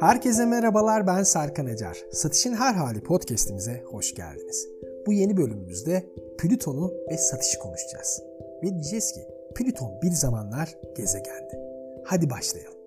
Herkese merhabalar ben Serkan Acar. Satışın Her Hali podcastimize hoş geldiniz. Bu yeni bölümümüzde Plüton'u ve satışı konuşacağız. Ve diyeceğiz ki Plüton bir zamanlar gezegendi. Hadi başlayalım.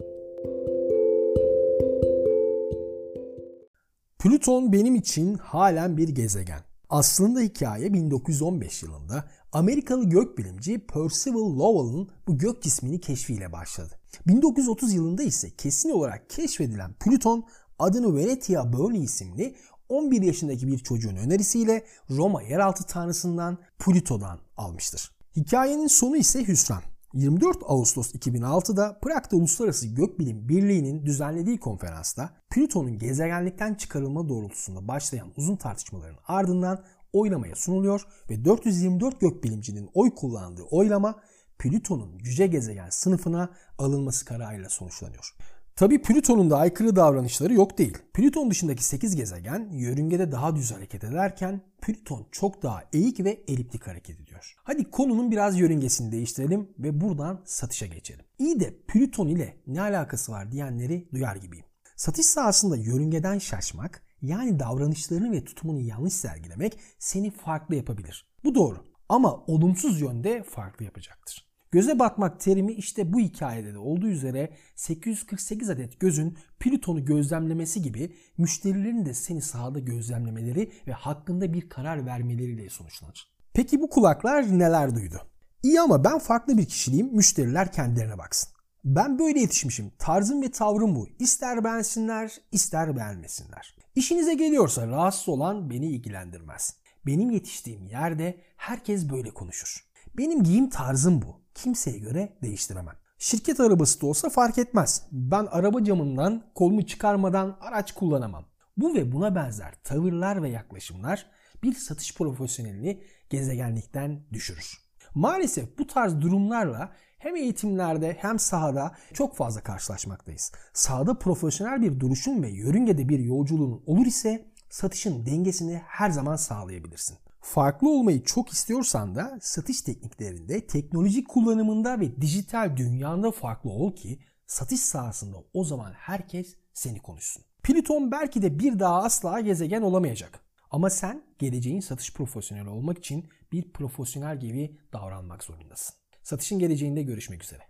Plüton benim için halen bir gezegen. Aslında hikaye 1915 yılında Amerikalı gökbilimci Percival Lowell'ın bu gök cismini keşfiyle başladı. 1930 yılında ise kesin olarak keşfedilen Plüton adını Venetia Burney isimli 11 yaşındaki bir çocuğun önerisiyle Roma yeraltı tanrısından Plüto'dan almıştır. Hikayenin sonu ise hüsran. 24 Ağustos 2006'da Prag'da Uluslararası Gökbilim Birliği'nin düzenlediği konferansta Plüton'un gezegenlikten çıkarılma doğrultusunda başlayan uzun tartışmaların ardından oylamaya sunuluyor ve 424 gökbilimcinin oy kullandığı oylama Plüton'un cüce gezegen sınıfına alınması kararıyla sonuçlanıyor. Tabi Plüton'un da aykırı davranışları yok değil. Plüton dışındaki 8 gezegen yörüngede daha düz hareket ederken Plüton çok daha eğik ve eliptik hareket ediyor. Hadi konunun biraz yörüngesini değiştirelim ve buradan satışa geçelim. İyi de Plüton ile ne alakası var diyenleri duyar gibiyim. Satış sahasında yörüngeden şaşmak yani davranışlarını ve tutumunu yanlış sergilemek seni farklı yapabilir. Bu doğru ama olumsuz yönde farklı yapacaktır. Göze batmak terimi işte bu hikayede de olduğu üzere 848 adet gözün Plüton'u gözlemlemesi gibi müşterilerin de seni sahada gözlemlemeleri ve hakkında bir karar vermeleriyle sonuçlanır. Peki bu kulaklar neler duydu? İyi ama ben farklı bir kişiliğim, müşteriler kendilerine baksın. Ben böyle yetişmişim. Tarzım ve tavrım bu. İster beğensinler, ister beğenmesinler. İşinize geliyorsa rahatsız olan beni ilgilendirmez. Benim yetiştiğim yerde herkes böyle konuşur. Benim giyim tarzım bu. Kimseye göre değiştiremem. Şirket arabası da olsa fark etmez. Ben araba camından kolumu çıkarmadan araç kullanamam. Bu ve buna benzer tavırlar ve yaklaşımlar bir satış profesyonelini gezegenlikten düşürür. Maalesef bu tarz durumlarla hem eğitimlerde hem sahada çok fazla karşılaşmaktayız. Sahada profesyonel bir duruşun ve yörüngede bir yolculuğun olur ise satışın dengesini her zaman sağlayabilirsin. Farklı olmayı çok istiyorsan da satış tekniklerinde, teknoloji kullanımında ve dijital dünyanda farklı ol ki satış sahasında o zaman herkes seni konuşsun. Plüton belki de bir daha asla gezegen olamayacak. Ama sen geleceğin satış profesyoneli olmak için bir profesyonel gibi davranmak zorundasın. Satışın geleceğinde görüşmek üzere.